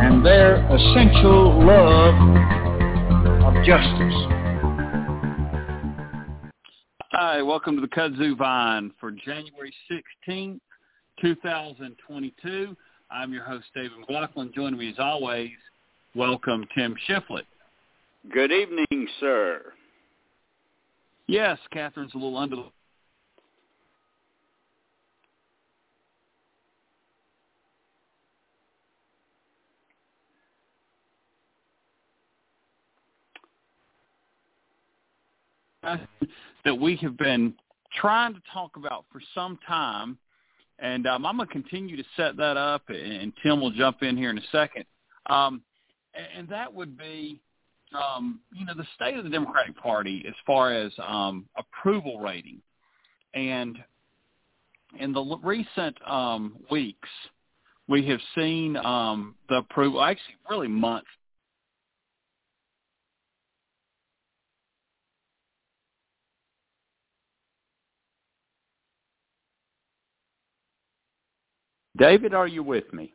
and their essential love of justice. Hi, welcome to the Kudzu Vine for January 16th, 2022. I'm your host, David McLaughlin. Joining me as always, welcome Tim Shiflett. Good evening, sir. Yes, Catherine's a little under the that we have been trying to talk about for some time, and um, I'm going to continue to set that up, and Tim will jump in here in a second. Um, and that would be, um, you know, the state of the Democratic Party as far as um, approval rating, and in the recent um, weeks, we have seen um, the approval, actually, really months David, are you with me?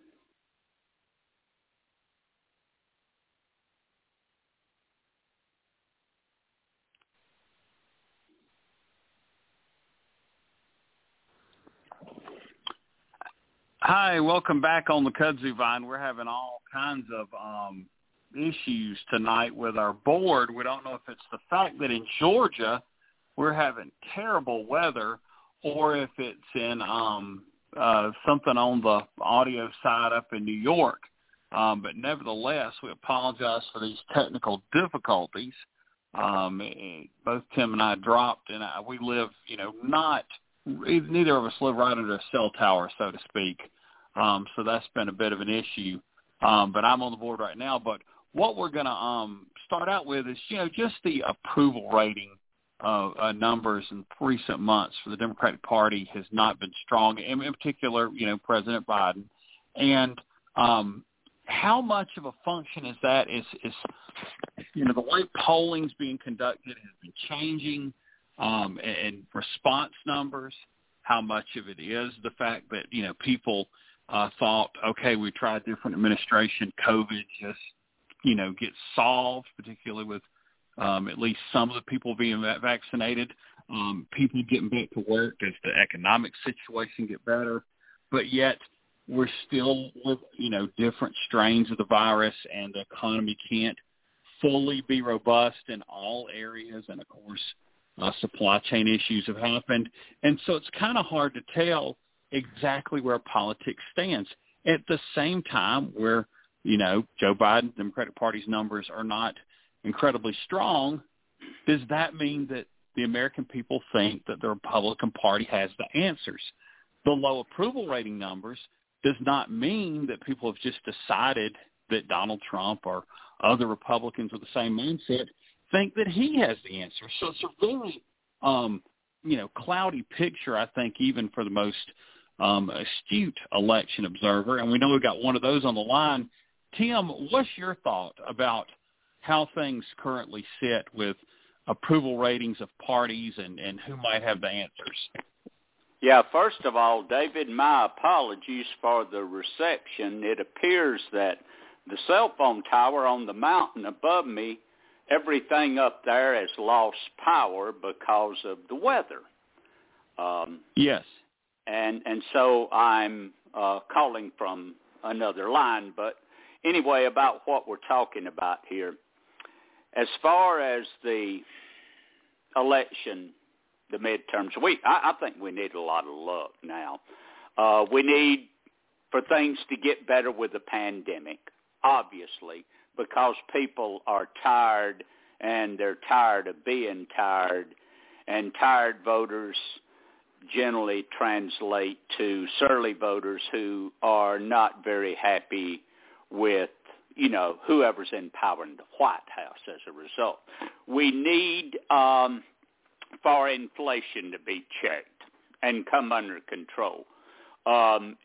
Hi, welcome back on the Kudzu Vine. We're having all kinds of um, issues tonight with our board. We don't know if it's the fact that in Georgia we're having terrible weather or if it's in um, uh, something on the audio side up in New York. Um, but nevertheless, we apologize for these technical difficulties. Um, both Tim and I dropped, and I, we live, you know, not neither of us live right under a cell tower, so to speak. Um, so that's been a bit of an issue. Um, but I'm on the board right now. But what we're going to um, start out with is, you know, just the approval rating uh, uh, numbers in recent months for the Democratic Party has not been strong, in, in particular, you know, President Biden. And um, how much of a function is that? Is is you know the way polling's being conducted has been changing, um, and, and response numbers. How much of it is the fact that you know people uh, thought, okay, we tried different administration, COVID just you know gets solved, particularly with um, at least some of the people being vaccinated, um, people getting back to work as the economic situation get better, but yet we're still with you know different strains of the virus, and the economy can't fully be robust in all areas, and of course, uh, supply chain issues have happened, and so it's kind of hard to tell exactly where politics stands. At the same time, where you know Joe Biden, Democratic Party's numbers are not incredibly strong, does that mean that the American people think that the Republican Party has the answers? The low approval rating numbers does not mean that people have just decided that Donald Trump or other Republicans with the same mindset think that he has the answer. So it's a very, um, you know, cloudy picture, I think, even for the most um, astute election observer. And we know we've got one of those on the line. Tim, what's your thought about – how things currently sit with approval ratings of parties and, and who might have the answers. Yeah, first of all, David, my apologies for the reception. It appears that the cell phone tower on the mountain above me, everything up there has lost power because of the weather. Um, yes. And and so I'm uh, calling from another line, but anyway, about what we're talking about here. As far as the election, the midterms, we I, I think we need a lot of luck now. Uh, we need for things to get better with the pandemic, obviously, because people are tired and they're tired of being tired, and tired voters generally translate to surly voters who are not very happy with you know, whoever's in power in the White House as a result. We need um, for inflation to be checked and come under control. Um,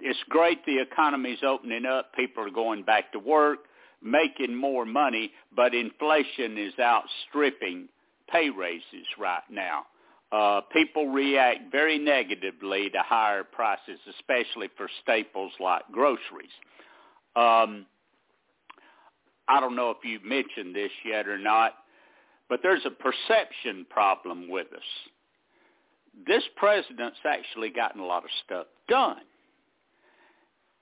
it's great the economy's opening up. People are going back to work, making more money, but inflation is outstripping pay raises right now. Uh, people react very negatively to higher prices, especially for staples like groceries. Um, I don't know if you've mentioned this yet or not, but there's a perception problem with us. This president's actually gotten a lot of stuff done,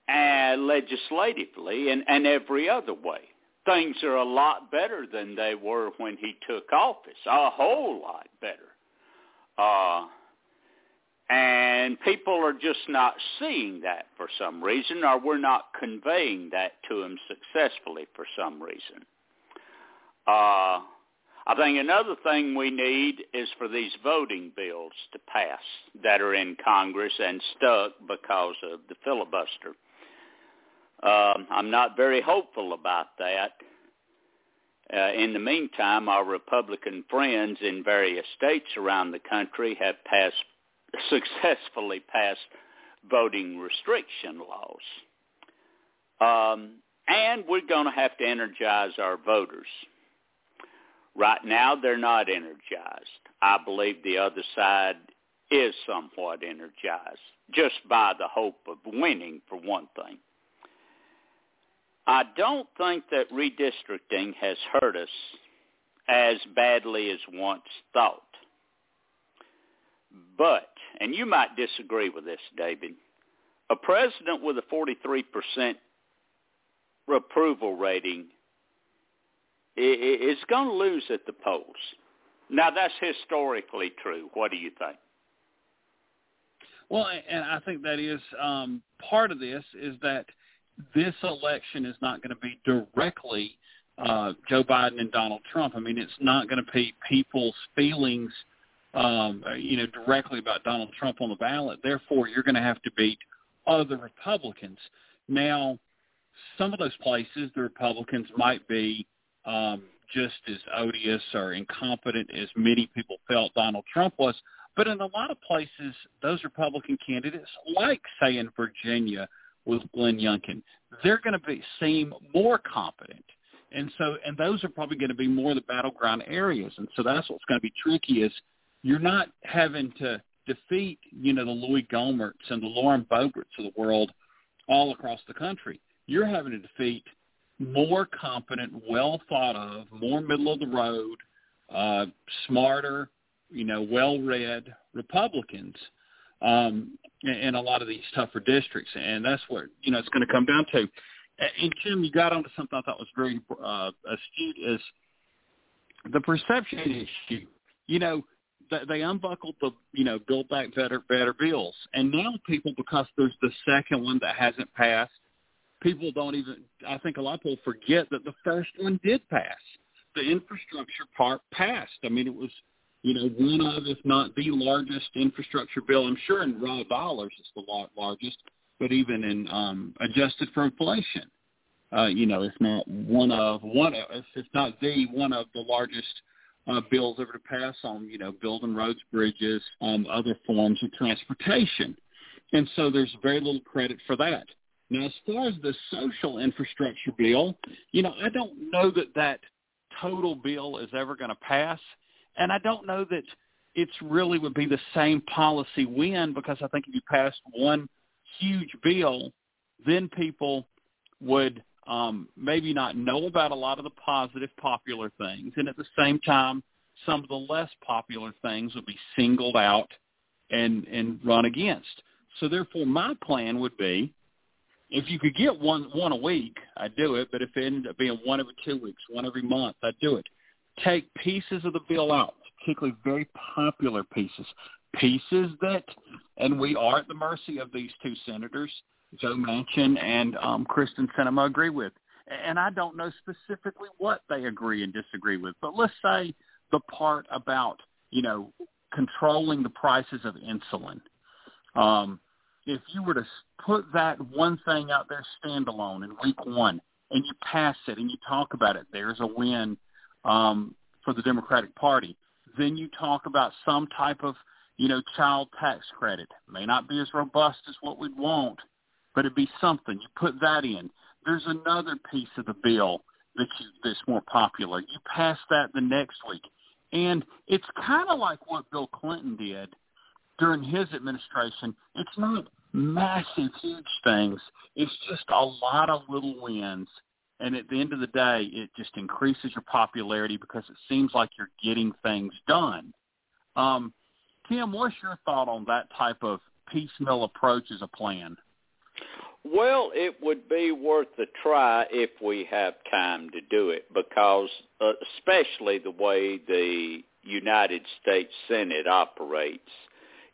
and legislatively and, and every other way. Things are a lot better than they were when he took office, a whole lot better. Uh, and people are just not seeing that for some reason, or we're not conveying that to them successfully for some reason. Uh, I think another thing we need is for these voting bills to pass that are in Congress and stuck because of the filibuster. Um, I'm not very hopeful about that. Uh, in the meantime, our Republican friends in various states around the country have passed successfully passed voting restriction laws. Um, and we're going to have to energize our voters. Right now, they're not energized. I believe the other side is somewhat energized, just by the hope of winning, for one thing. I don't think that redistricting has hurt us as badly as once thought. But, and you might disagree with this, David, a president with a 43% approval rating is going to lose at the polls. Now, that's historically true. What do you think? Well, and I think that is um, part of this is that this election is not going to be directly uh, Joe Biden and Donald Trump. I mean, it's not going to be people's feelings – um, you know, directly about Donald Trump on the ballot. Therefore, you're going to have to beat other Republicans. Now, some of those places, the Republicans might be um, just as odious or incompetent as many people felt Donald Trump was. But in a lot of places, those Republican candidates, like say in Virginia with Glenn Youngkin, they're going to be seem more competent. And so, and those are probably going to be more the battleground areas. And so that's what's going to be tricky is you're not having to defeat, you know, the Louis Gohmerts and the Lauren Boeberts of the world all across the country. You're having to defeat more competent, well thought of, more middle of the road, uh, smarter, you know, well read Republicans um, in, in a lot of these tougher districts, and that's what you know it's going to come down to. And Tim, you got onto something I thought was very uh, astute is the perception issue. You know, they unbuckled the you know build back better better bills, and now people because there's the second one that hasn't passed, people don't even. I think a lot of people forget that the first one did pass. The infrastructure part passed. I mean, it was you know one of, if not the largest infrastructure bill. I'm sure in raw dollars it's the largest, but even in um, adjusted for inflation, uh, you know, if not one of one, if it's not the one of the largest uh, bills ever to pass on, you know, building roads, bridges, um, other forms of transportation. And so there's very little credit for that. Now, as far as the social infrastructure bill, you know, I don't know that that total bill is ever going to pass. And I don't know that it's really would be the same policy win because I think if you passed one huge bill, then people would um, maybe not know about a lot of the positive popular things, and at the same time, some of the less popular things would be singled out and and run against. So therefore, my plan would be, if you could get one one a week, I'd do it. But if it ended up being one every two weeks, one every month, I'd do it. Take pieces of the bill out, particularly very popular pieces, pieces that, and we are at the mercy of these two senators Joe Manchin and um, Kyrsten Sinema agree with. And I don't know specifically what they agree and disagree with, but let's say the part about, you know, controlling the prices of insulin. Um, if you were to put that one thing out there standalone in week one and you pass it and you talk about it, there's a win um, for the Democratic Party. Then you talk about some type of, you know, child tax credit. May not be as robust as what we'd want, but it'd be something. You put that in. There's another piece of the bill that you, that's more popular. You pass that the next week. And it's kind of like what Bill Clinton did during his administration. It's not massive, huge things. It's just a lot of little wins. And at the end of the day, it just increases your popularity because it seems like you're getting things done. Um, Tim, what's your thought on that type of piecemeal approach as a plan? Well, it would be worth a try if we have time to do it because uh, especially the way the United States Senate operates,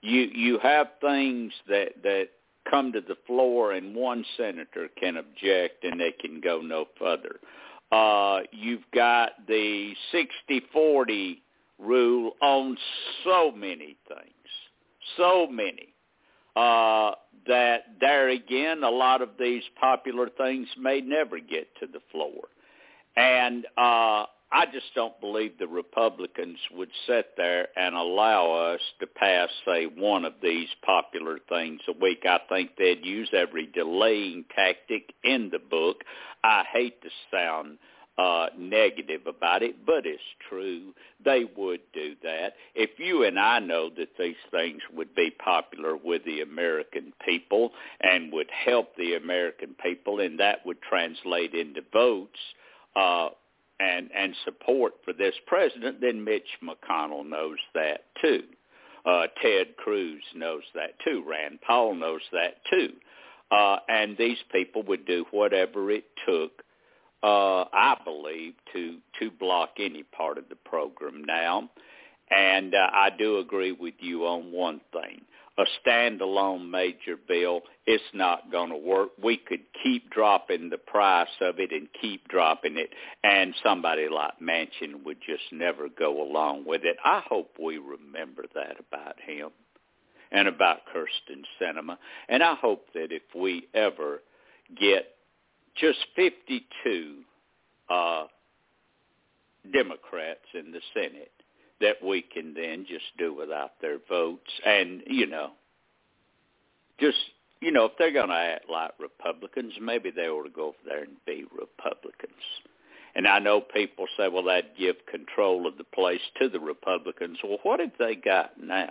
you you have things that that come to the floor and one senator can object and they can go no further. Uh, you've got the 60-40 rule on so many things, so many uh, that there again, a lot of these popular things may never get to the floor. And uh, I just don't believe the Republicans would sit there and allow us to pass, say, one of these popular things a week. I think they'd use every delaying tactic in the book. I hate to sound uh, negative about it, but it's true. They would do that. If you and I know that these things would be popular with the American people and would help the American people, and that would translate into votes uh, and and support for this president, then Mitch McConnell knows that too. Uh, Ted Cruz knows that too. Rand Paul knows that too. Uh, and these people would do whatever it took uh, I believe, to to block any part of the program now. And uh, I do agree with you on one thing. A standalone major bill, it's not going to work. We could keep dropping the price of it and keep dropping it, and somebody like Manchin would just never go along with it. I hope we remember that about him and about Kyrsten Sinema. And I hope that if we ever get just 52 uh, Democrats in the Senate that we can then just do without their votes. And, you know, just, you know, if they're going to act like Republicans, maybe they ought to go over there and be Republicans. And I know people say, well, that'd give control of the place to the Republicans. Well, what have they got now?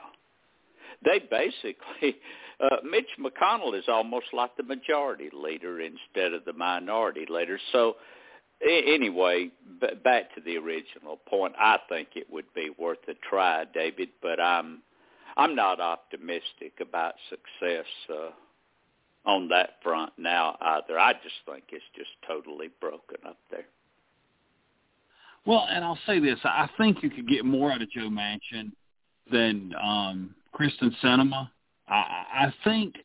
They basically uh, Mitch McConnell is almost like the majority leader instead of the minority leader. So anyway, b- back to the original point, I think it would be worth a try, David, but I'm I'm not optimistic about success uh, on that front now either. I just think it's just totally broken up there. Well, and I'll say this: I think you could get more out of Joe Manchin than um, Kyrsten Sinema. I, I think,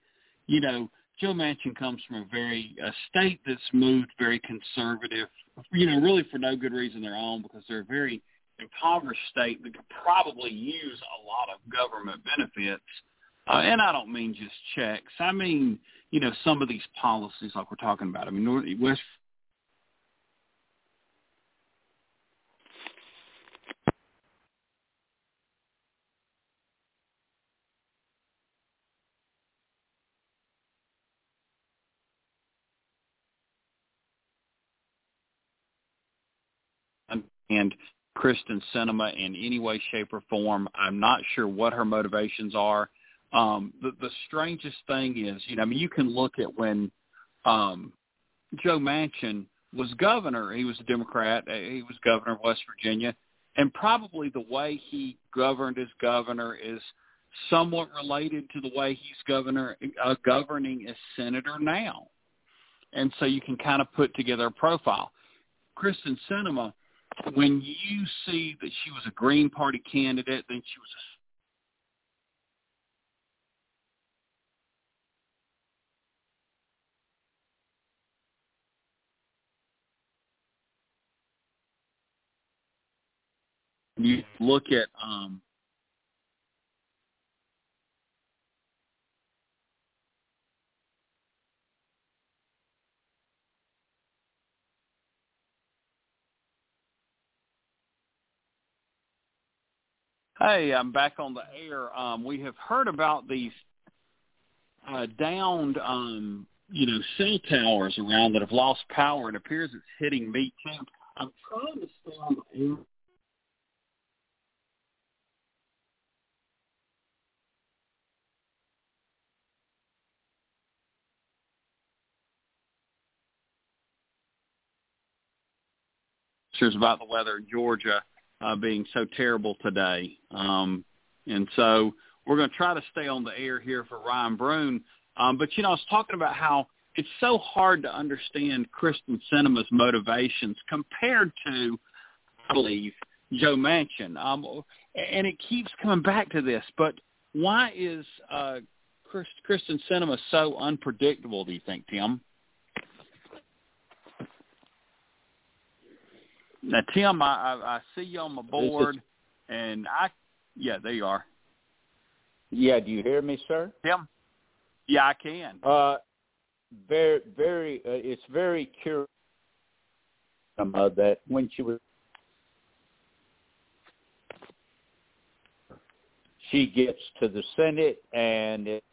you know, Joe Manchin comes from a very a state that's moved very conservative, you know, really for no good reason their own because they're a very impoverished state that could probably use a lot of government benefits. Uh, and I don't mean just checks. I mean, you know, some of these policies like we're talking about. I mean, North, West and Kyrsten Sinema in any way, shape, or form. I'm not sure what her motivations are. Um, the, the strangest thing is, you know, I mean, you can look at when um, Joe Manchin was governor. He was a Democrat. Uh, he was governor of West Virginia, and probably the way he governed as governor is somewhat related to the way he's governor uh, governing as senator now. And so you can kind of put together a profile. Kyrsten Sinema when you see that she was a Green Party candidate, then she was a you look at um Hey, I'm back on the air. Um, we have heard about these uh, downed, um, you know, cell towers around that have lost power. It appears it's hitting me too. I'm trying to stay on the air. about the weather in Georgia uh, being so terrible today. Um, and so we're going to try to stay on the air here for Ryan Brune. Um, but, you know, I was talking about how it's so hard to understand Kyrsten Sinema's motivations compared to, I believe, Joe Manchin. Um, and it keeps coming back to this. But why is uh, Kyrsten Sinema so unpredictable, do you think, Tim? Now, Tim, I, I, I see you on my board, and I, yeah, there you are. Yeah, do you hear me, sir? Tim? Yeah, I can. Uh, very, very. Uh, it's very curious uh, that when she was, she gets to the Senate, and it,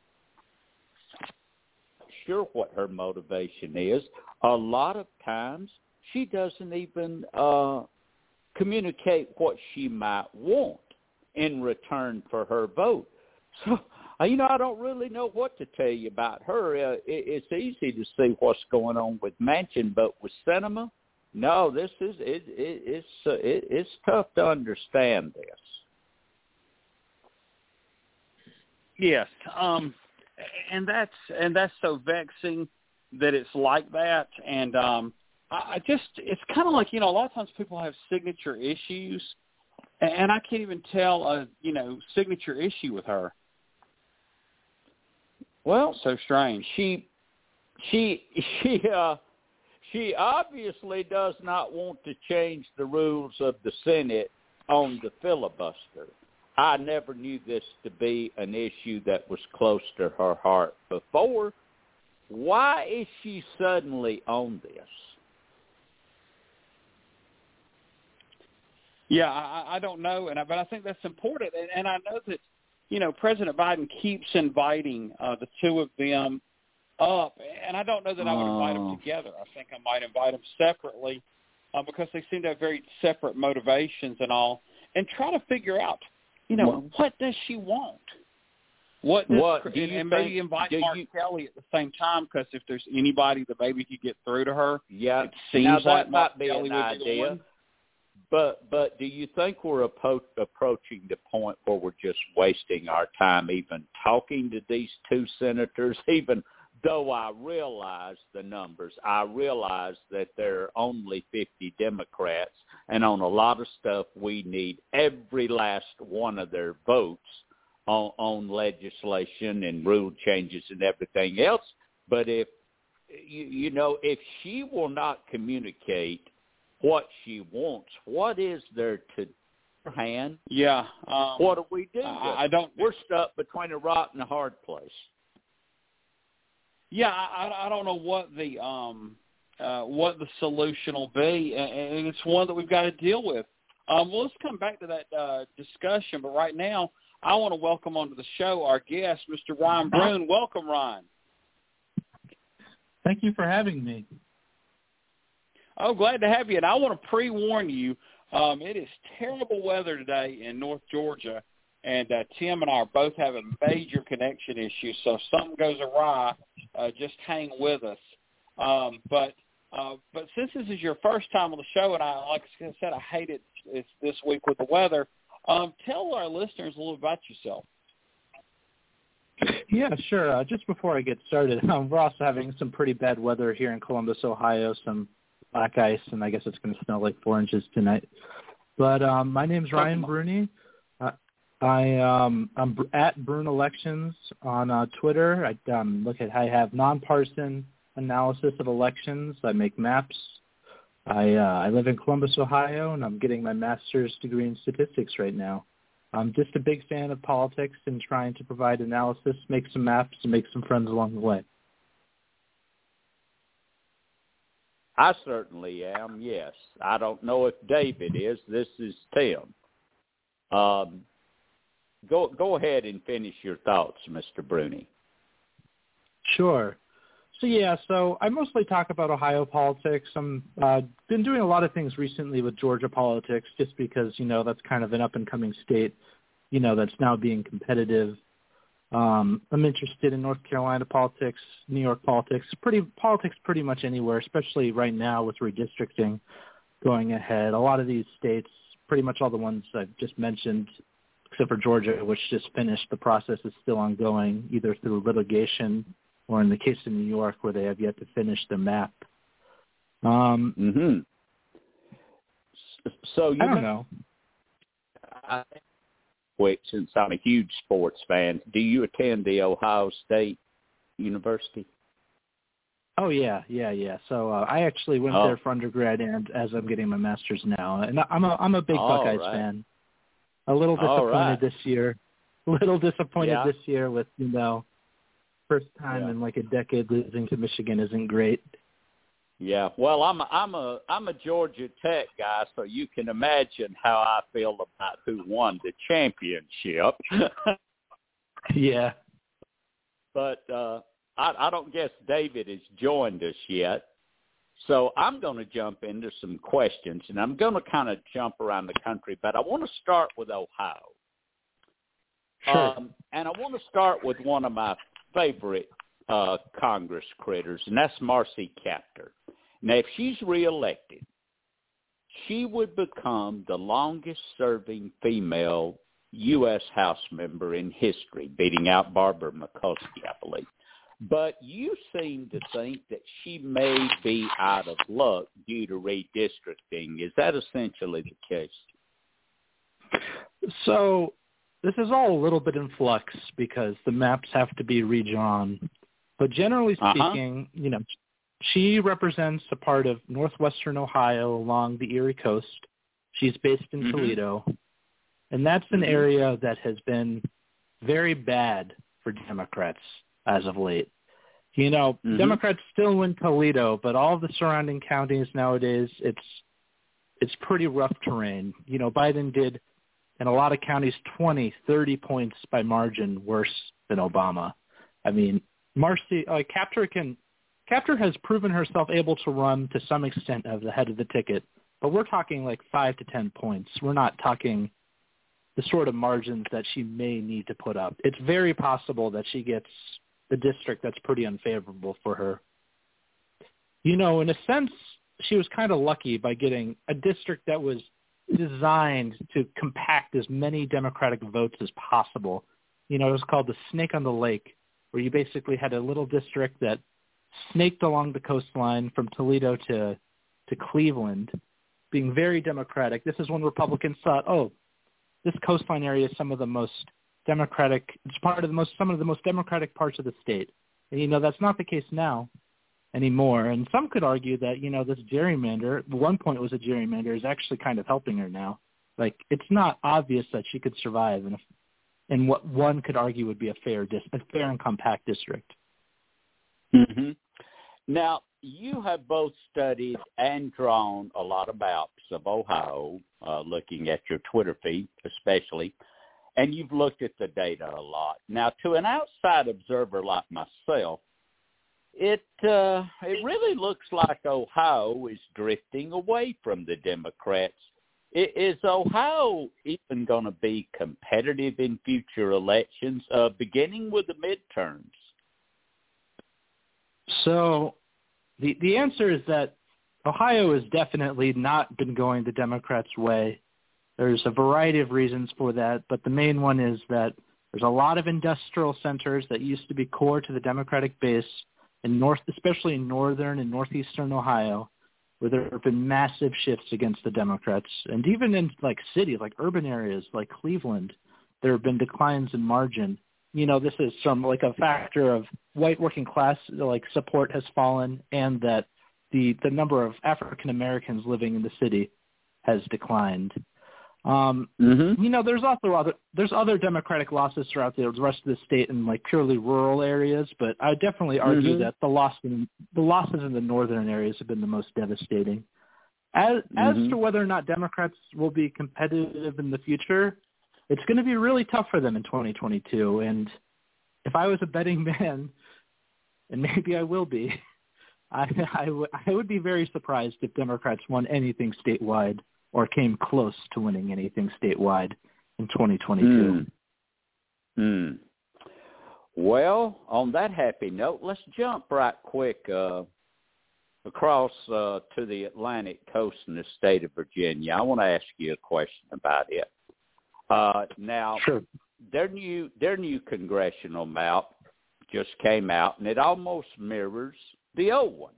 sure what her motivation is. A lot of times she doesn't even uh, communicate what she might want in return for her vote. So, uh, you know, I don't really know what to tell you about her. Uh, it, it's easy to see what's going on with Manchin, but with Sinema, no, this is it, it, it's uh, it, it's tough to understand this. Yes, um, and that's and that's so vexing that it's like that, and um, I just it's kind of like you know a lot of times people have signature issues, and I can't even tell a you know signature issue with her. Well, so strange. She she she uh she obviously does not want to change the rules of the Senate on the filibuster. I never knew this to be an issue that was close to her heart before. Why is she suddenly on this? Yeah, I, I don't know, and I, but I think that's important, and, and I know that you know President Biden keeps inviting uh, the two of them up, and I don't know that I would invite them oh. together. I think I might invite them separately uh, because they seem to have very separate motivations and all, and try to figure out, you know, what, what does she want? What, does, what and, and maybe invite Mark you, Kelly at the same time because if there's anybody that maybe could get through to her, yeah, it seems now, like Mark Kelly would idea. But but do you think we're appro- approaching the point where we're just wasting our time even talking to these two senators? Even though I realize the numbers, I realize that there are only 50 Democrats, and on a lot of stuff we need every last one of their votes on, on legislation and rule changes and everything else. But if you, you know, if she will not communicate what she wants. What is there to hand? Yeah. Um, what do we do? I, I don't. We're stuck between a rock and a hard place. Yeah, I, I don't know what the um uh what the solution will be, and, and it's one that we've got to deal with. Um, well, let's come back to that uh, discussion, but right now I want to welcome onto the show our guest, Mr. Ryan Brune. Welcome, Ryan. Thank you for having me. Oh, glad to have you. And I want to pre-warn you, um, it is terrible weather today in North Georgia, and uh, Tim and I are both having major connection issues. So if something goes awry, uh, just hang with us. Um, but uh, but since this is your first time on the show, and I like I said, I hate it it's this week with the weather. Um, tell our listeners a little about yourself. Yeah, sure. Uh, just before I get started, um, we're also having some pretty bad weather here in Columbus, Ohio. Some black ice, and I guess it's going to snow like four inches tonight. But um, my name's Ryan Brune. Uh, I um, I'm at Brune Elections on uh, Twitter. I um, look at I have nonpartisan analysis of elections. I make maps. I uh, I live in Columbus, Ohio, and I'm getting my master's degree in statistics right now. I'm just a big fan of politics and trying to provide analysis, make some maps, and make some friends along the way. I certainly am. Yes, I don't know if David is. This is Tim. Um, go go ahead and finish your thoughts, Mr. Brune. Sure. So yeah, so I mostly talk about Ohio politics. I'm uh, been doing a lot of things recently with Georgia politics, just because you know that's kind of an up and coming state, you know that's now being competitive. Um, I'm interested in North Carolina politics, New York politics, pretty politics pretty much anywhere, especially right now with redistricting going ahead. A lot of these states, pretty much all the ones I've just mentioned, except for Georgia, which just finished, the process is still ongoing, either through litigation or in the case of New York, where they have yet to finish the map. Um, mm-hmm. So you I don't know. I, wait, since I'm a huge sports fan, do you attend the Ohio State University? Oh yeah, yeah, yeah. So uh, I actually went Oh. there for undergrad, and as I'm getting my master's now, and I'm a I'm a big All Buckeyes right. fan. A little disappointed right. this year. A little disappointed Yeah. this year with you know, first time Yeah. in like a decade losing to Michigan isn't great. Yeah, well, I'm a, I'm a I'm a Georgia Tech guy, so you can imagine how I feel about who won the championship. Yeah. but uh, I, I don't guess David has joined us yet. So I'm going to jump into some questions, and I'm going to kind of jump around the country, but I want to start with Ohio. Sure. Um, and I want to start with one of my favorite uh, Congress critters, and that's Marcy Kaptur. Now, if she's reelected, she would become the longest-serving female U.S. House member in history, beating out Barbara Mikulski, I believe. But you seem to think that she may be out of luck due to redistricting. Is that essentially the case? So this is all a little bit in flux because the maps have to be redrawn. But generally Uh-huh. speaking, you know, she represents a part of northwestern Ohio along the Erie coast. She's based in Mhm. Toledo. And that's an Mhm. area that has been very bad for Democrats as of late. You know, Mhm. Democrats still win Toledo, but all the surrounding counties nowadays, it's it's pretty rough terrain. You know, Biden did in a lot of counties 20, 30 points by margin worse than Obama. I mean, Marcy uh, Kaptur can Kaptur has proven herself able to run to some extent as the head of the ticket, but we're talking like five to ten points. We're not talking the sort of margins that she may need to put up. It's very possible that she gets the district that's pretty unfavorable for her. You know, in a sense, she was kind of lucky by getting a district that was designed to compact as many Democratic votes as possible. You know, it was called the Snake on the Lake, where you basically had a little district that snaked along the coastline from Toledo to to Cleveland, being very Democratic. This is when Republicans thought, oh, this coastline area is some of the most Democratic. It's part of the most some of the most Democratic parts of the state. And you know that's not the case now anymore. And some could argue that you know this gerrymander, one point was a gerrymander, is actually kind of helping her now. Like it's not obvious that she could survive in a, in what one could argue would be a fair dis- a fair and compact district. hmm Now, you have both studied and drawn a lot of maps of Ohio, uh, looking at your Twitter feed especially, and you've looked at the data a lot. Now, to an outside observer like myself, it uh, it really looks like Ohio is drifting away from the Democrats. Is Ohio even going to be competitive in future elections, uh, beginning with the midterms? So the the answer is that Ohio has definitely not been going the Democrats' way. There's a variety of reasons for that, but the main one is that there's a lot of industrial centers that used to be core to the Democratic base in north, especially in northern and northeastern Ohio, where there have been massive shifts against the Democrats, and even in like cities, like urban areas, like Cleveland, there have been declines in margin. You know, this is some like a factor of white working class like support has fallen, and that the the number of African Americans living in the city has declined. Um, Mm-hmm. you know, there's also other there's other Democratic losses throughout the rest of the state in like purely rural areas, but I would definitely argue Mhm. that the loss in, the losses in the northern areas have been the most devastating. As as Mhm. to whether or not Democrats will be competitive in the future, it's going to be really tough for them in 2022. And if I was a betting man, and maybe I will be, I, I, w- I would be very surprised if Democrats won anything statewide or came close to winning anything statewide in 2022. Mm. Mm. Well, on that happy note, let's jump right quick uh, across uh, to the Atlantic coast in the state of Virginia. I want to ask you a question about it. Uh, now, sure. their new their new congressional map just came out, and it almost mirrors the old one.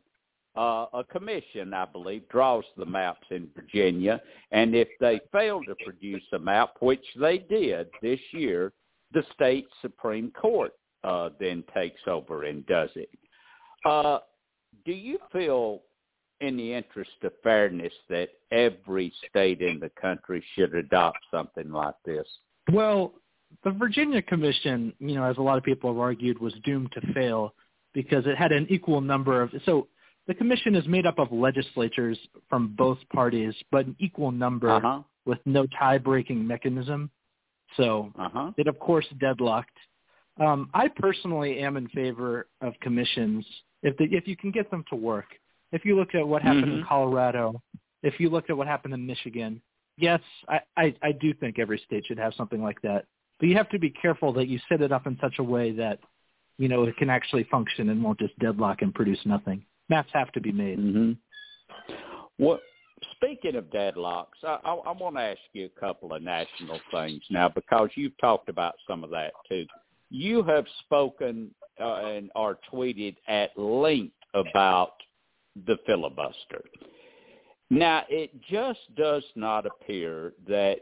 Uh, a commission, I believe, draws the maps in Virginia, and if they fail to produce a map, which they did this year, the state Supreme Court uh, then takes over and does it. Uh, do you feel, in the interest of fairness, that every state in the country should adopt something like this? Well, the Virginia Commission, you know, as a lot of people have argued, was doomed to fail because it had an equal number of so the commission is made up of legislatures from both parties, but an equal number uh-huh. with no tie-breaking mechanism. So uh-huh. it, of course, deadlocked. Um, I personally am in favor of commissions if the, if you can get them to work. If you look at what happened mm-hmm. in Colorado, if you look at what happened in Michigan, yes, I, I, I do think every state should have something like that. But you have to be careful that you set it up in such a way that, you know, it can actually function and won't just deadlock and produce nothing. Maps have to be made. Mm-hmm. Well, speaking of deadlocks, I, I, I want to ask you a couple of national things now because you've talked about some of that too. You have spoken uh, and are tweeted at length about the filibuster. Now, it just does not appear that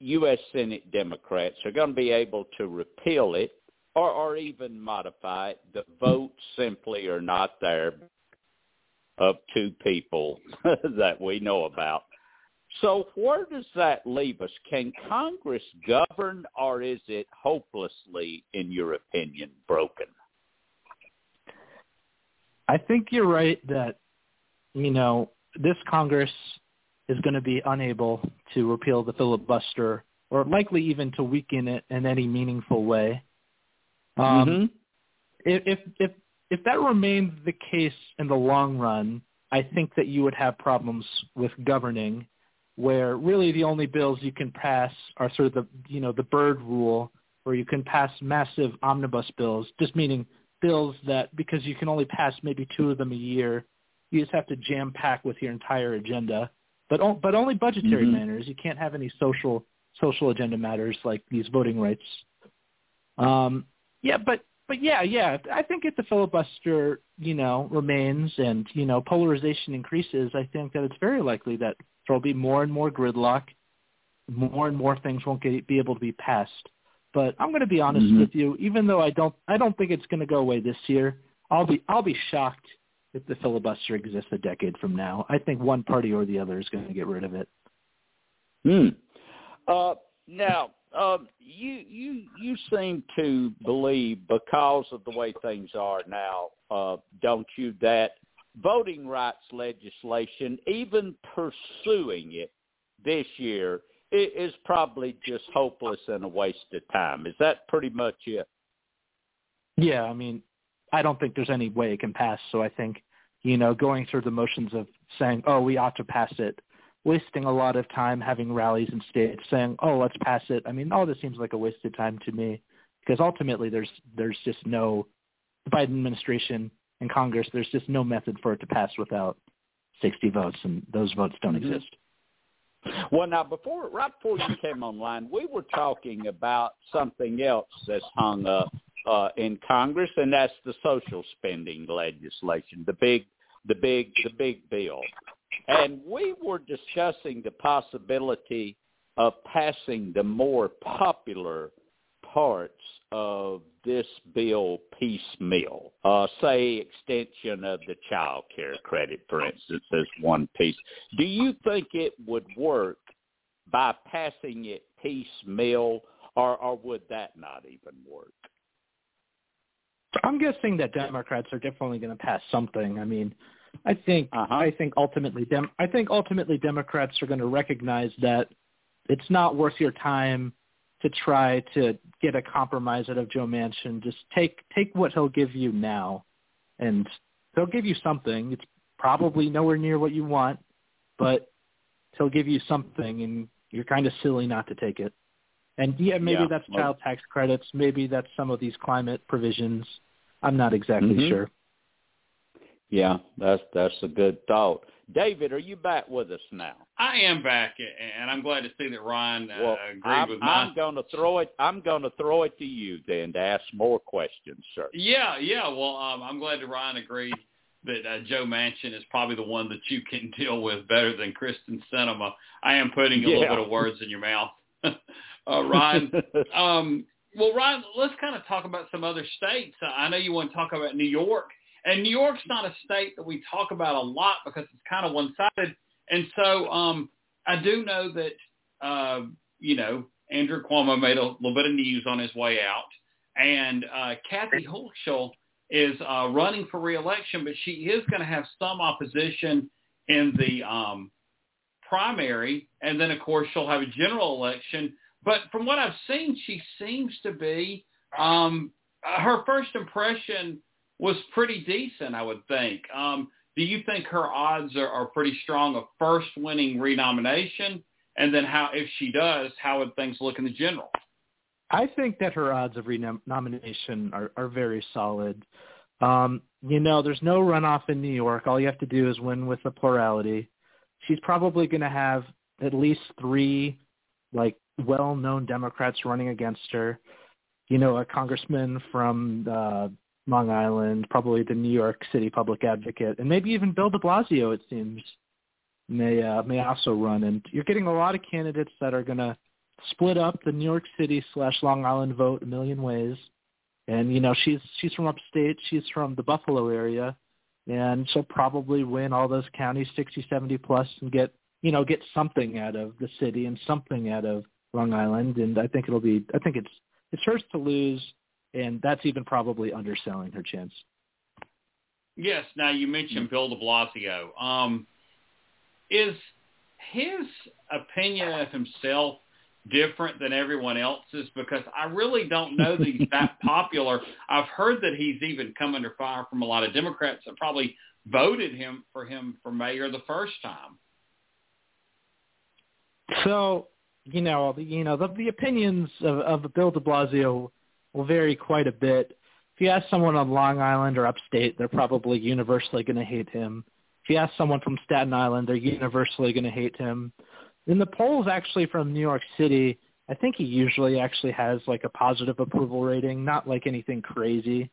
U.S. Senate Democrats are going to be able to repeal it or, or even modify it. The votes simply are not there of two people that we know about. So where does that leave us? Can Congress govern or is it hopelessly, in your opinion, broken? I think you're right that, you know, this Congress is going to be unable to repeal the filibuster or likely even to weaken it in any meaningful way. Um, mm-hmm. if, if, if that remains the case in the long run, I think that you would have problems with governing where really the only bills you can pass are sort of the, you know, the Byrd rule where you can pass massive omnibus bills, just meaning bills that because you can only pass maybe two of them a year, you just have to jam pack with your entire agenda. But but only budgetary mm-hmm. matters. You can't have any social social agenda matters like these voting rights. Um, yeah, but but yeah, yeah. I think if the filibuster, you know, remains and you know polarization increases, I think that it's very likely that there'll be more and more gridlock, more and more things won't get, be able to be passed. But I'm going to be honest mm-hmm. with you. Even though I don't, I don't think it's going to go away this year. I'll be, I'll be shocked if the filibuster exists a decade from now. I think one party or the other is going to get rid of it. Hmm. Uh, now, um, you you you seem to believe because of the way things are now, uh, don't you, that voting rights legislation, even pursuing it this year, is probably just hopeless and a waste of time. Is that pretty much it? Yeah, I mean, I don't think there's any way it can pass. So I think, you know, going through the motions of saying, oh, we ought to pass it, wasting a lot of time having rallies in states saying, oh, let's pass it. I mean, all this seems like a waste of time to me because ultimately there's there's just no the Biden administration and Congress. There's just no method for it to pass without 60 votes, and those votes don't mm-hmm. exist. Well, now before right before you came online, we were talking about something else that's hung up uh, in Congress, and that's the social spending legislation, the big, the big, the big bill. And we were discussing the possibility of passing the more popular parts of this bill piecemeal. Uh, say extension of the child care credit, for instance, as one piece. Do you think it would work by passing it piecemeal, or, or would that not even work? I'm guessing that Democrats are definitely going to pass something. I mean, I think uh-huh. I think ultimately Dem- I think ultimately Democrats are going to recognize that it's not worth your time to try to get a compromise out of Joe Manchin. Just take take what he'll give you now, and he'll give you something. It's probably nowhere near what you want, but he'll give you something, and you're kind of silly not to take it. And yeah, maybe Yeah. that's child tax credits. Maybe that's some of these climate provisions. I'm not exactly Mhm. sure. Yeah, that's that's a good thought. David, are you back with us now? I am back, and I'm glad to see that Ryan uh, Well, agreed I'm, with my. I'm going to throw it. I'm going to throw it to you then to ask more questions, sir. Yeah, yeah. Well, um, I'm glad that Ryan agreed that uh, Joe Manchin is probably the one that you can deal with better than Kyrsten Sinema. I am putting a Yeah. little bit of words in your mouth, uh, Ryan. um, well, Ryan, let's kind of talk about some other states. I know you want to talk about New York, and New York's not a state that we talk about a lot because it's kind of one-sided. And so um, I do know that, uh, you know, Andrew Cuomo made a little bit of news on his way out, and uh, Kathy Hochul is uh, running for reelection, but she is going to have some opposition in the um, primary, and then of course she'll have a general election. But from what I've seen, she seems to be um, her first impression was pretty decent, I would think. Um, do you think her odds are, are pretty strong of first winning renomination? And then how, if she does, how would things look in the general? I think that her odds of renomination are, are very solid. Um, you know, there's no runoff in New York. All you have to do is win with a plurality. She's probably going to have at least three, like, well-known Democrats running against her. You know, a congressman from uh, Long Island, probably the New York City public advocate, and maybe even Bill de Blasio, it seems, may uh, may also run. And you're getting a lot of candidates that are going to split up the New York City slash Long Island vote a million ways. And you know she's she's from upstate. She's from the Buffalo area, and she'll probably win all those counties, 60, 70 plus, and get you know get something out of the city and something out of Long Island. And I think it'll be I think it's it's hers to lose, and that's even probably underselling her chance. Yes. Now you mentioned Bill De Blasio. Um, is his opinion of himself different than everyone else's? Because I really don't know that he's that popular. I've heard that he's even come under fire from a lot of Democrats that probably voted him for him for mayor the first time. So you know, the, you know, the, the opinions of, of Bill De Blasio will vary quite a bit. If you ask someone on Long Island or upstate, they're probably universally going to hate him. If you ask someone from Staten Island, they're universally going to hate him. In the polls, actually from New York City, I think he usually actually has like a positive approval rating, not like anything crazy,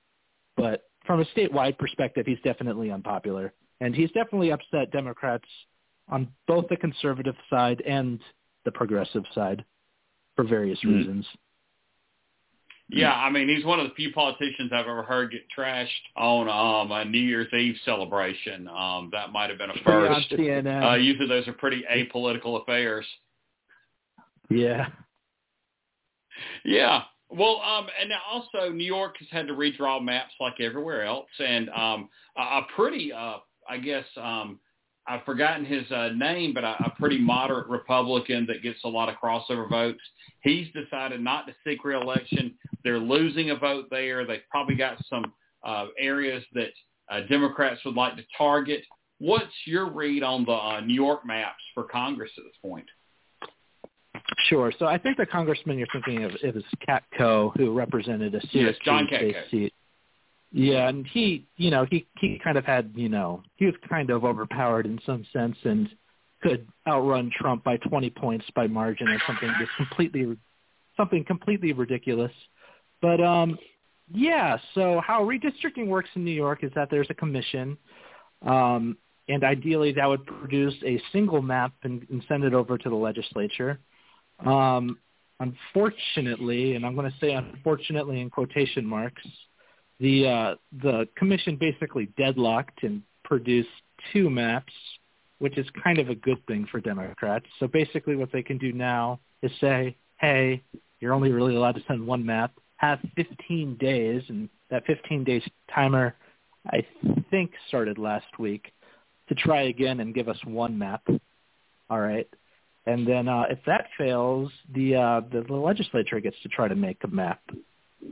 but from a statewide perspective, he's definitely unpopular, and he's definitely upset Democrats on both the conservative side and the progressive side for various Mm. reasons. Yeah, I mean, he's one of the few politicians I've ever heard get trashed on um, a New Year's Eve celebration. Um, that might have been a first. CNN. Uh, usually those are pretty apolitical affairs. yeah. Yeah. Well, um, and also New York has had to redraw maps like everywhere else, and um, a, a pretty, uh, I guess, um, I've forgotten his uh, name, but a, a pretty moderate Republican that gets a lot of crossover votes. He's decided not to seek reelection. They're losing a vote there. They've probably got some uh, areas that uh, Democrats would like to target. What's your read on the uh, New York maps for Congress at this point? Sure. So I think the congressman you're thinking of is Cat Coe, who represented a Yes, John Syracuse Katko. Yeah, and he, you know, he he kind of had, you know, he was kind of overpowered in some sense and could outrun Trump by 20 points by margin or something just completely something completely ridiculous. But um yeah, so how redistricting works in New York is that there's a commission um and ideally that would produce a single map and, and send it over to the legislature. Um, unfortunately, and I'm going to say unfortunately in quotation marks, the uh, the commission basically deadlocked and produced two maps, which is kind of a good thing for Democrats. So basically, what they can do now is say, "Hey, you're only really allowed to send one map. Have 15 days, and that 15 days timer, I think, started last week, to try again and give us one map. All right." And then uh, if that fails, the uh, the, the legislature gets to try to make a map,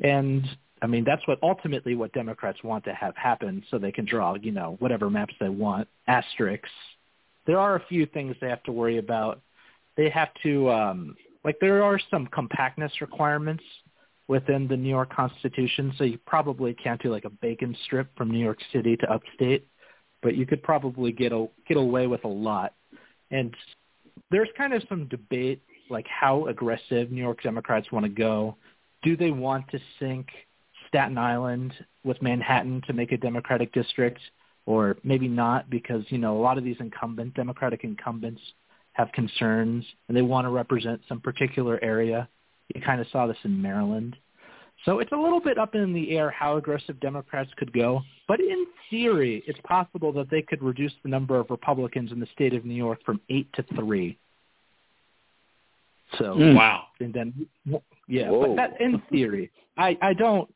and I mean that's what ultimately what Democrats want to have happen, so they can draw you know whatever maps they want. Asterisks. There are a few things they have to worry about. They have to um, like there are some compactness requirements within the New York Constitution, so you probably can't do like a bacon strip from New York City to upstate, but you could probably get a, get away with a lot. And there's kind of some debate like how aggressive New York Democrats want to go. Do they want to sync Staten Island with Manhattan to make a Democratic district or maybe not because, you know, a lot of these incumbent Democratic incumbents have concerns and they want to represent some particular area. You kind of saw this in Maryland. So it's a little bit up in the air how aggressive Democrats could go. But in theory, it's possible that they could reduce the number of Republicans in the state of New York from eight to three. So mm. wow, and then yeah, Whoa. but that in theory, I I don't.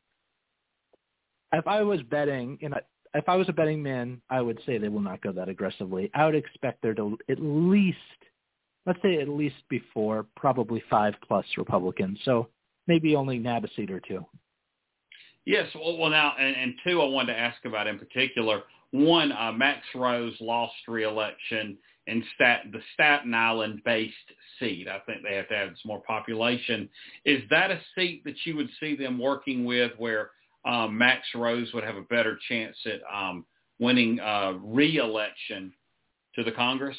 If I was betting, if I was a betting man, I would say they will not go that aggressively. I would expect there to at least, let's say at least before, probably five plus Republicans. So maybe only nab a seat or two. Yes, well, well now, and, and two, I wanted to ask about in particular. One, uh, Max Rose lost re-election in Stat, the Staten Island-based seat. I think they have to have some more population. Is that a seat that you would see them working with, where um, Max Rose would have a better chance at um, winning uh, re-election to the Congress?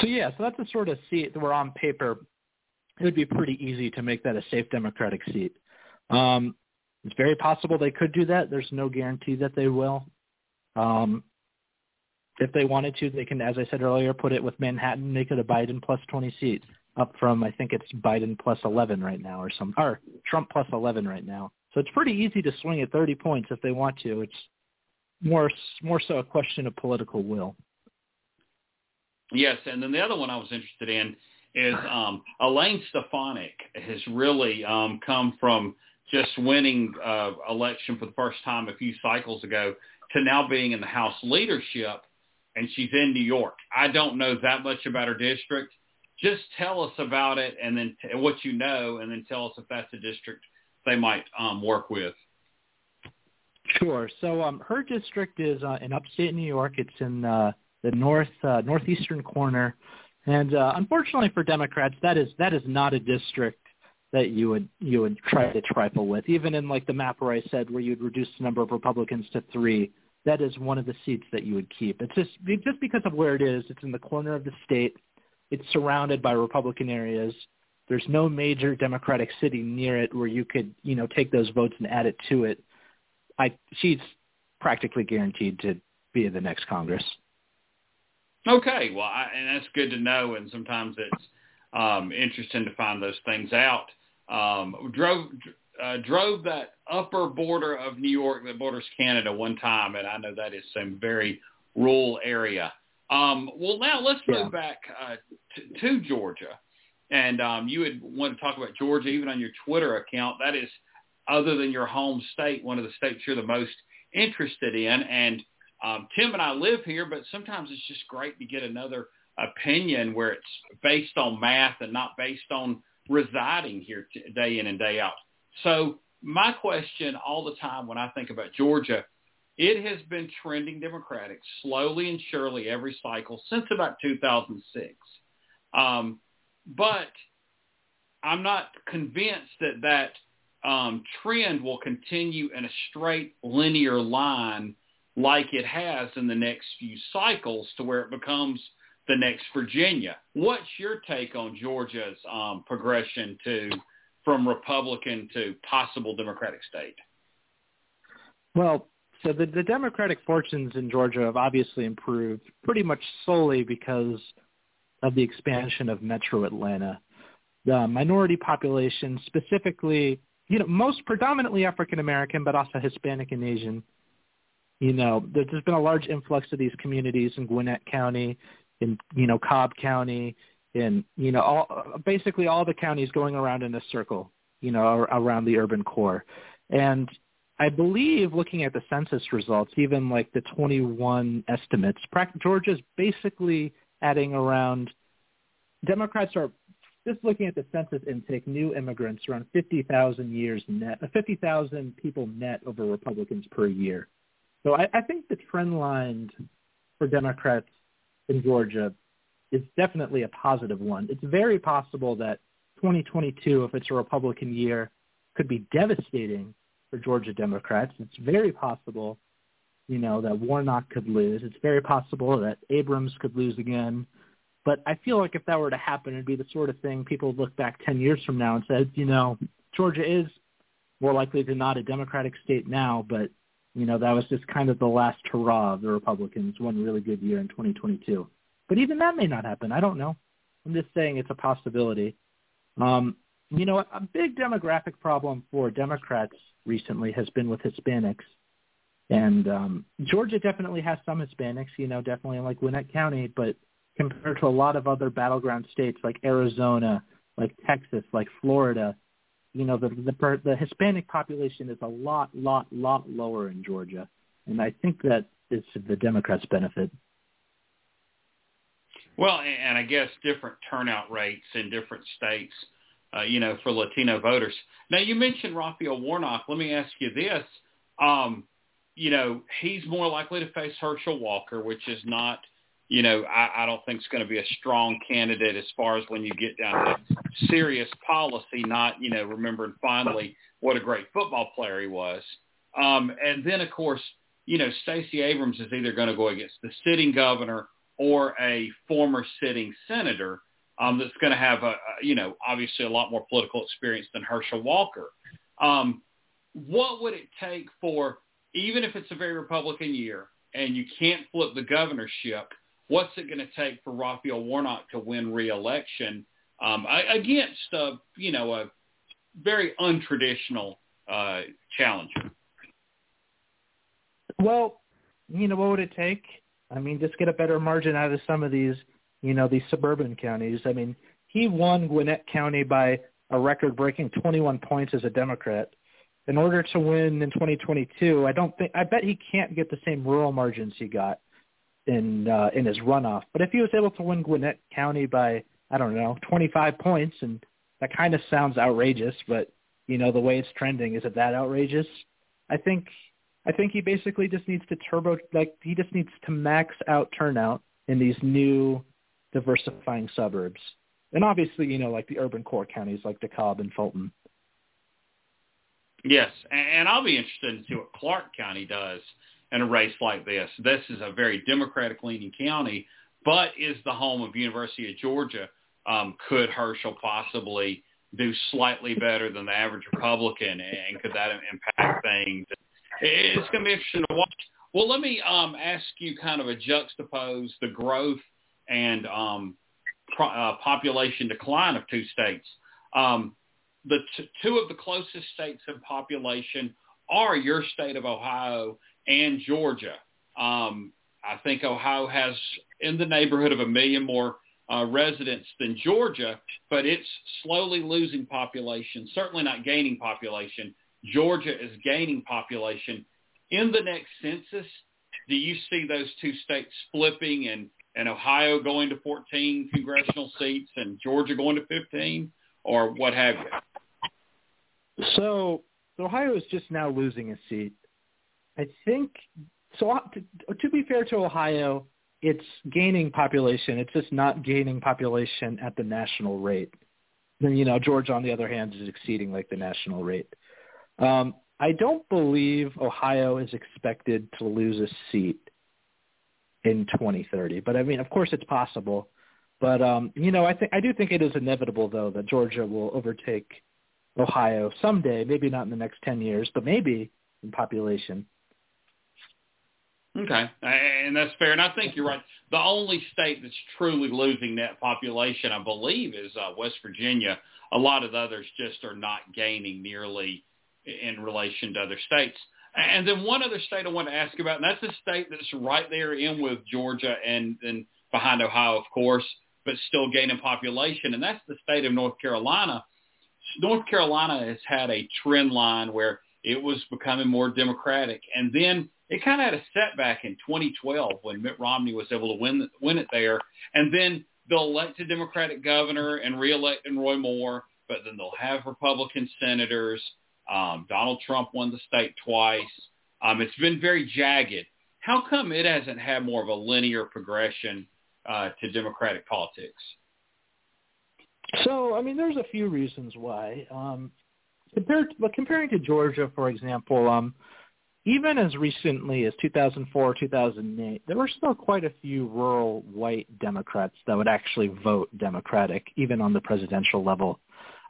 So yeah, so that's a sort of seat where on paper it would be pretty easy to make that a safe Democratic seat. Um, it's very possible they could do that. There's no guarantee that they will. Um, if they wanted to, they can, as I said earlier, put it with Manhattan, make it a Biden plus 20 seat, up from I think it's Biden plus 11 right now, or some, or Trump plus 11 right now. So it's pretty easy to swing at 30 points if they want to. It's more more so a question of political will. Yes, and then the other one I was interested in is um, Elaine Stefanik has really um, come from just winning uh, election for the first time a few cycles ago to now being in the House leadership, and she's in New York. I don't know that much about her district. Just tell us about it, and then t- what you know, and then tell us if that's a district they might um, work with. Sure. So um, her district is uh, in upstate New York. It's in uh, the north uh, northeastern corner and uh, unfortunately for Democrats, that is that is not a district that you would you would try to trifle with. Even in like the map where I said where you'd reduce the number of Republicans to three, that is one of the seats that you would keep. It's just just because of where it is. It's in the corner of the state. It's surrounded by Republican areas. There's no major Democratic city near it where you could you know take those votes and add it to it. I she's practically guaranteed to be in the next Congress. Okay, well, I, and that's good to know. And sometimes it's um, interesting to find those things out. Um, drove uh, drove that upper border of New York that borders Canada one time, and I know that is some very rural area. Um, well, now let's move yeah. back uh, to, to Georgia. And um, you would want to talk about Georgia even on your Twitter account. That is, other than your home state, one of the states you're the most interested in. And um, Tim and I live here, but sometimes it's just great to get another opinion where it's based on math and not based on residing here t- day in and day out. So my question all the time when I think about Georgia, it has been trending Democratic slowly and surely every cycle since about 2006. Um, but I'm not convinced that that um, trend will continue in a straight linear line like it has in the next few cycles to where it becomes the next Virginia. What's your take on Georgia's um, progression to from Republican to possible Democratic state? Well, so the, the Democratic fortunes in Georgia have obviously improved pretty much solely because of the expansion of Metro Atlanta. The minority population, specifically, you know, most predominantly African American, but also Hispanic and Asian, you know, there's been a large influx of these communities in Gwinnett County, in you know Cobb County, in you know all basically all the counties going around in a circle, you know, around the urban core, and I believe looking at the census results, even like the 21 estimates, Georgia's basically adding around Democrats are just looking at the census intake, new immigrants around 50,000 years net, uh, 50,000 people net over Republicans per year. So I, I think the trend line for Democrats in Georgia is definitely a positive one. It's very possible that 2022, if it's a Republican year, could be devastating for Georgia Democrats. It's very possible, you know, that Warnock could lose. It's very possible that Abrams could lose again. But I feel like if that were to happen, it'd be the sort of thing people would look back 10 years from now and say, you know, Georgia is more likely than not a Democratic state now, but, you know, that was just kind of the last hurrah of the Republicans, one really good year in 2022. But even that may not happen. I don't know. I'm just saying it's a possibility. Um, you know, a big demographic problem for Democrats recently has been with Hispanics. And um, Georgia definitely has some Hispanics, you know, definitely like Gwinnett County, but compared to a lot of other battleground states like Arizona, like Texas, like Florida, you know, the the, the Hispanic population is a lot, lot, lot lower in Georgia, and I think that it's the Democrats' benefit. Well, and I guess different turnout rates in different states, uh, you know, for Latino voters. Now, you mentioned Raphael Warnock. Let me ask you this. Um, you know, he's more likely to face Herschel Walker, which is not – you know, I, I don't think it's going to be a strong candidate as far as when you get down to serious policy, not, you know, remembering finally what a great football player he was. Um, and then, of course, you know, Stacey Abrams is either going to go against the sitting governor or a former sitting senator um, that's going to have, a, a, you know, obviously a lot more political experience than Herschel Walker. Um, what would it take for, even if it's a very Republican year and you can't flip the governorship – what's it going to take for Raphael Warnock to win re-election um, against a you know a very untraditional uh, challenger? Well, you know what would it take? I mean, just get a better margin out of some of these, you know, these suburban counties. I mean, he won Gwinnett County by a record-breaking 21 points as a Democrat. In order to win in 2022, I don't think I bet he can't get the same rural margins he got in uh, in his runoff. But if he was able to win Gwinnett County by I don't know 25 points, and that kind of sounds outrageous, but you know the way it's trending, is it that outrageous? I think I think he basically just needs to turbo like he just needs to max out turnout in these new diversifying suburbs. And obviously, you know, like the urban core counties like DeKalb and Fulton. Yes, and I'll be interested to see what Clarke County does in a race like this. This is a very Democratic-leaning county, but is the home of University of Georgia. Um, could Herschel possibly do slightly better than the average Republican, and could that impact things? It's going to be interesting to watch. Well, let me um, ask you kind of a juxtapose the growth and um, pro- uh, population decline of two states. Um, the t- two of the closest states in population are your state of Ohio and Georgia. Um, I think Ohio has in the neighborhood of a million more uh, residents than Georgia, but it's slowly losing population, certainly not gaining population. Georgia is gaining population. In the next census, do you see those two states flipping and, and Ohio going to 14 congressional seats and Georgia going to 15 or what have you? So Ohio is just now losing a seat I think so. To, to be fair to Ohio, it's gaining population. It's just not gaining population at the national rate. Then you know Georgia, on the other hand, is exceeding like the national rate. Um, I don't believe Ohio is expected to lose a seat in 2030, but I mean, of course, it's possible. But um, you know, I think I do think it is inevitable though that Georgia will overtake Ohio someday. Maybe not in the next 10 years, but maybe in population. Okay, and that's fair. And I think you're right. The only state that's truly losing net population, I believe, is uh, West Virginia. A lot of the others just are not gaining nearly in relation to other states. And then one other state I want to ask about, and that's a state that's right there in with Georgia and then behind Ohio, of course, but still gaining population, and that's the state of North Carolina. North Carolina has had a trend line where it was becoming more democratic, and then it kind of had a setback in 2012 when Mitt Romney was able to win win it there, and then they'll elect a Democratic governor and reelect Roy Moore, but then they'll have Republican senators. Um, Donald Trump won the state twice. Um, it's been very jagged. How come it hasn't had more of a linear progression uh, to Democratic politics? So, I mean, there's a few reasons why. Um, compared, but comparing to Georgia, for example, um, even as recently as 2004, 2008, there were still quite a few rural white Democrats that would actually vote Democratic, even on the presidential level.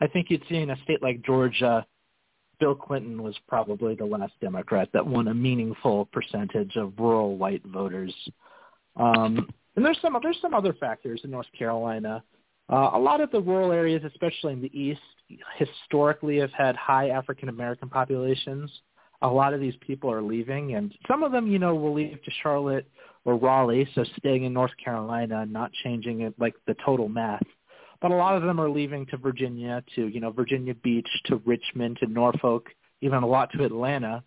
I think you'd see in a state like Georgia, Bill Clinton was probably the last Democrat that won a meaningful percentage of rural white voters. Um, and there's some there's some other factors in North Carolina. Uh, a lot of the rural areas, especially in the east, historically have had high African American populations a lot of these people are leaving, and some of them, you know, will leave to Charlotte or Raleigh, so staying in North Carolina, not changing it like the total math. But a lot of them are leaving to Virginia, to you know Virginia Beach, to Richmond, to Norfolk, even a lot to Atlanta.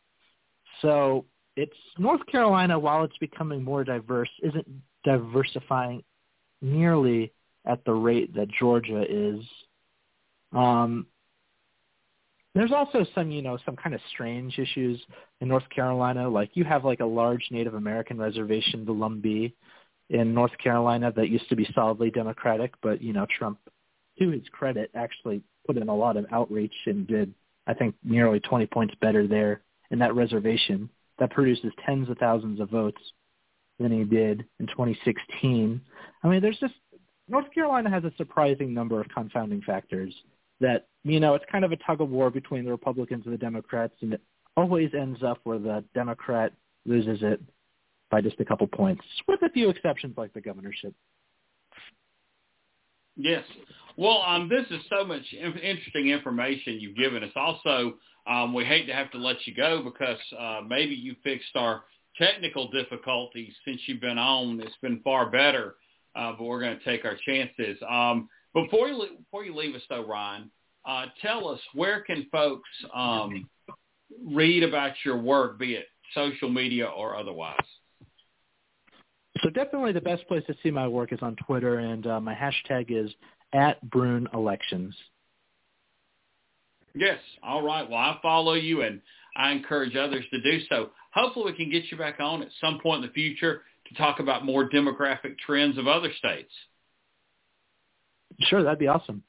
So it's North Carolina, while it's becoming more diverse, isn't diversifying nearly at the rate that Georgia is. Um, there's also some, you know, some kind of strange issues in North Carolina. Like you have like a large Native American reservation, the Lumbee, in North Carolina that used to be solidly Democratic, but you know, Trump, to his credit, actually put in a lot of outreach and did, I think, nearly 20 points better there in that reservation. That produces tens of thousands of votes than he did in 2016. I mean, there's just North Carolina has a surprising number of confounding factors that you know it's kind of a tug of war between the Republicans and the Democrats, and it always ends up where the Democrat loses it by just a couple points, with a few exceptions like the governorship. Yes. Well, um, this is so much interesting information you've given us. Also, um, we hate to have to let you go because uh, maybe you fixed our technical difficulties since you've been on. It's been far better, uh, but we're going to take our chances. Um, before you before you leave us though, Ryan, uh, tell us where can folks um, read about your work, be it social media or otherwise. So definitely the best place to see my work is on Twitter, and uh, my hashtag is at Brune Elections. Yes. All right. Well, I follow you, and I encourage others to do so. Hopefully, we can get you back on at some point in the future to talk about more demographic trends of other states. Sure, that'd be awesome.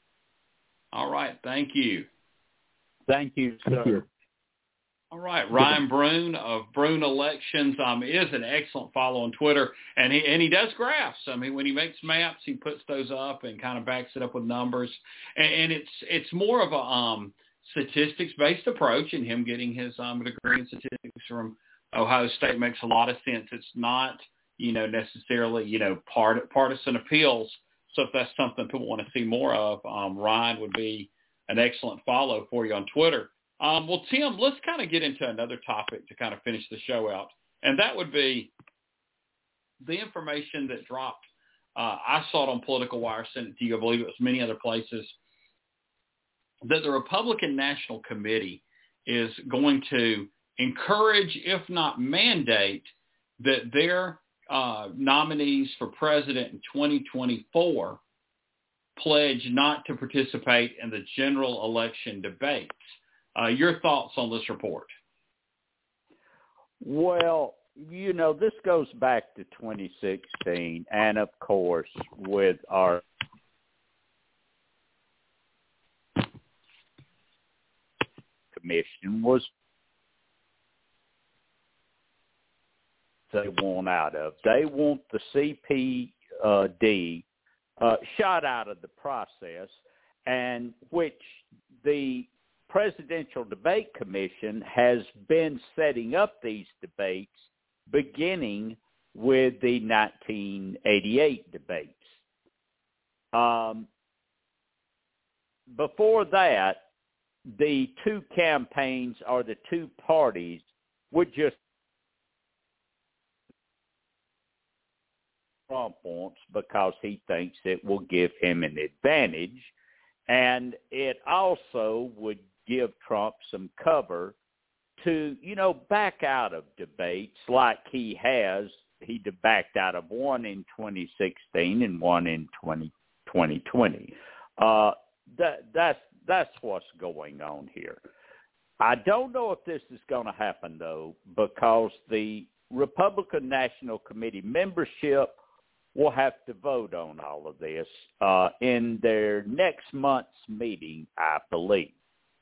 All right. Thank you. Thank you, sir. Thank you. All right, Ryan Brune of Brune Elections um, is an excellent follow on Twitter, and he and he does graphs. I mean, when he makes maps, he puts those up and kind of backs it up with numbers, and, and it's it's more of a um, statistics based approach. And him getting his um, degree in statistics from Ohio State makes a lot of sense. It's not you know necessarily you know part partisan appeals so if that's something people want to see more of, um, Ryan would be an excellent follow for you on Twitter. Um, well, Tim, let's kind of get into another topic to kind of finish the show out, and that would be the information that dropped. Uh, I saw it on Political Wire, sent it to you. I believe it was many other places that the Republican National Committee is going to encourage, if not mandate, that their uh, nominees for president in 2024 pledge not to participate in the general election debates. Uh, your thoughts on this report? Well, you know, this goes back to 2016, and of course, with our commission was they want out of. They want the CPD uh, shot out of the process, and which the Presidential Debate Commission has been setting up these debates beginning with the 1988 debates. Um, before that, the two campaigns or the two parties would just Trump wants because he thinks it will give him an advantage. And it also would give Trump some cover to, you know, back out of debates like he has he backed out of one in 2016 and one in 20, 2020. Uh, that that's that's what's going on here. I don't know if this is going to happen though, because the Republican National Committee membership will have to vote on all of this uh, in their next month's meeting, I believe.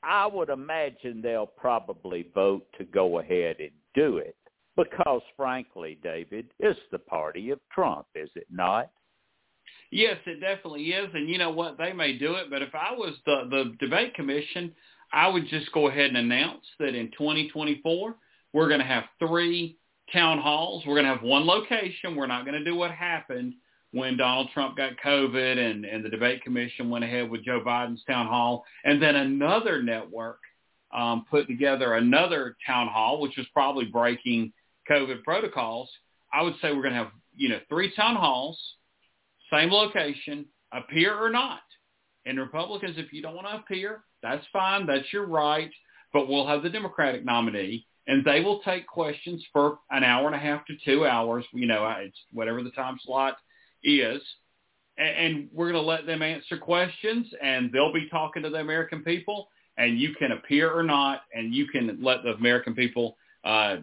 I would imagine they'll probably vote to go ahead and do it because, frankly, David, it's the party of Trump, is it not? Yes, it definitely is. And you know what? They may do it, but if I was the, the debate commission, I would just go ahead and announce that in 2024, we're going to have three town halls. We're going to have one location. We're not going to do what happened when Donald Trump got COVID and, and the debate commission went ahead with Joe Biden's town hall. And then another network um, put together another town hall, which was probably breaking COVID protocols. I would say we're going to have, you know, three town halls, same location, appear or not. And Republicans, if you don't want to appear, that's fine. That's your right. But we'll have the Democratic nominee and they will take questions for an hour and a half to two hours. You know, it's whatever the time slot is, and we're going to let them answer questions, and they'll be talking to the American people, and you can appear or not, and you can let the American people uh,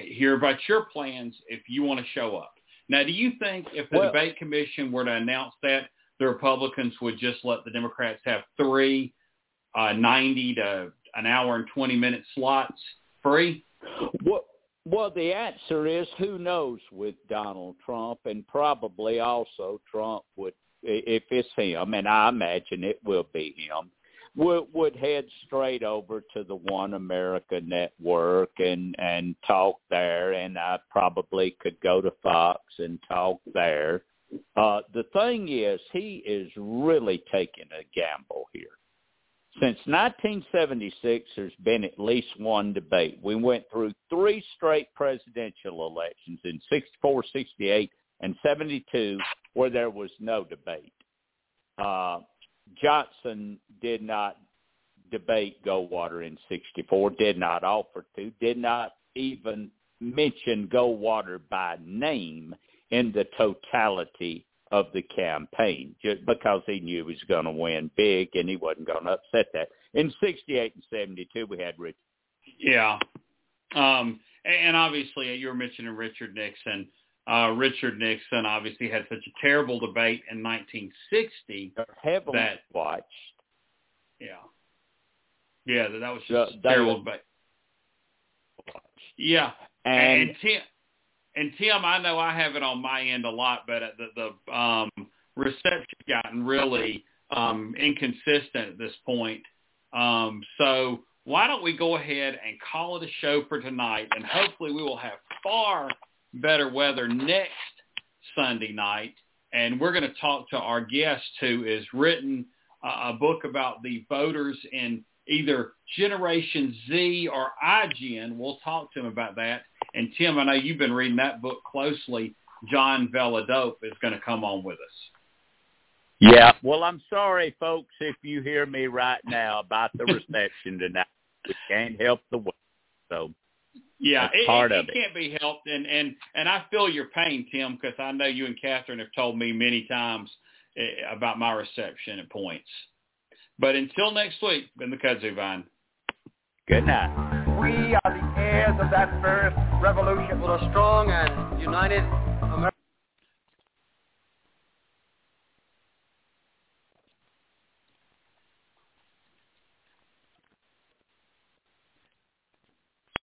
hear about your plans if you want to show up. Now, do you think if the well, debate commission were to announce that, the Republicans would just let the Democrats have three uh, 90 to an hour and 20 minute slots free? Well, well, the answer is who knows with Donald Trump, and probably also Trump would, if it's him, and I imagine it will be him, would would head straight over to the One America Network and and talk there, and I probably could go to Fox and talk there. Uh, the thing is, he is really taking a gamble here. Since 1976, there's been at least one debate. We went through three straight presidential elections in 64, 68, and 72 where there was no debate. Uh, Johnson did not debate Goldwater in 64, did not offer to, did not even mention Goldwater by name in the totality of the campaign just because he knew he was going to win big and he wasn't going to upset that. In 68 and 72, we had Richard. Yeah. Um, and obviously, you were mentioning Richard Nixon. Uh, Richard Nixon obviously had such a terrible debate in 1960 heavily that watched. Yeah. Yeah, that, that was just a terrible debate. Yeah. And, and Tim, and Tim, I know I have it on my end a lot, but the the um, reception gotten really um, inconsistent at this point. Um, so why don't we go ahead and call it a show for tonight, and hopefully we will have far better weather next Sunday night. And we're going to talk to our guest who has written a book about the voters in either Generation Z or iGen. We'll talk to him about that. And Tim, I know you've been reading that book closely. John Della Volpe is going to come on with us. Yeah. Well, I'm sorry, folks, if you hear me right now about the reception tonight. We can't help the weather. So yeah, it, part it, of it, can't be helped, and and and I feel your pain, Tim, because I know you and Catherine have told me many times eh, about my reception at points. But until next week, been the Kudzu Vine. Good night. We heirs of that first revolution. For a strong and united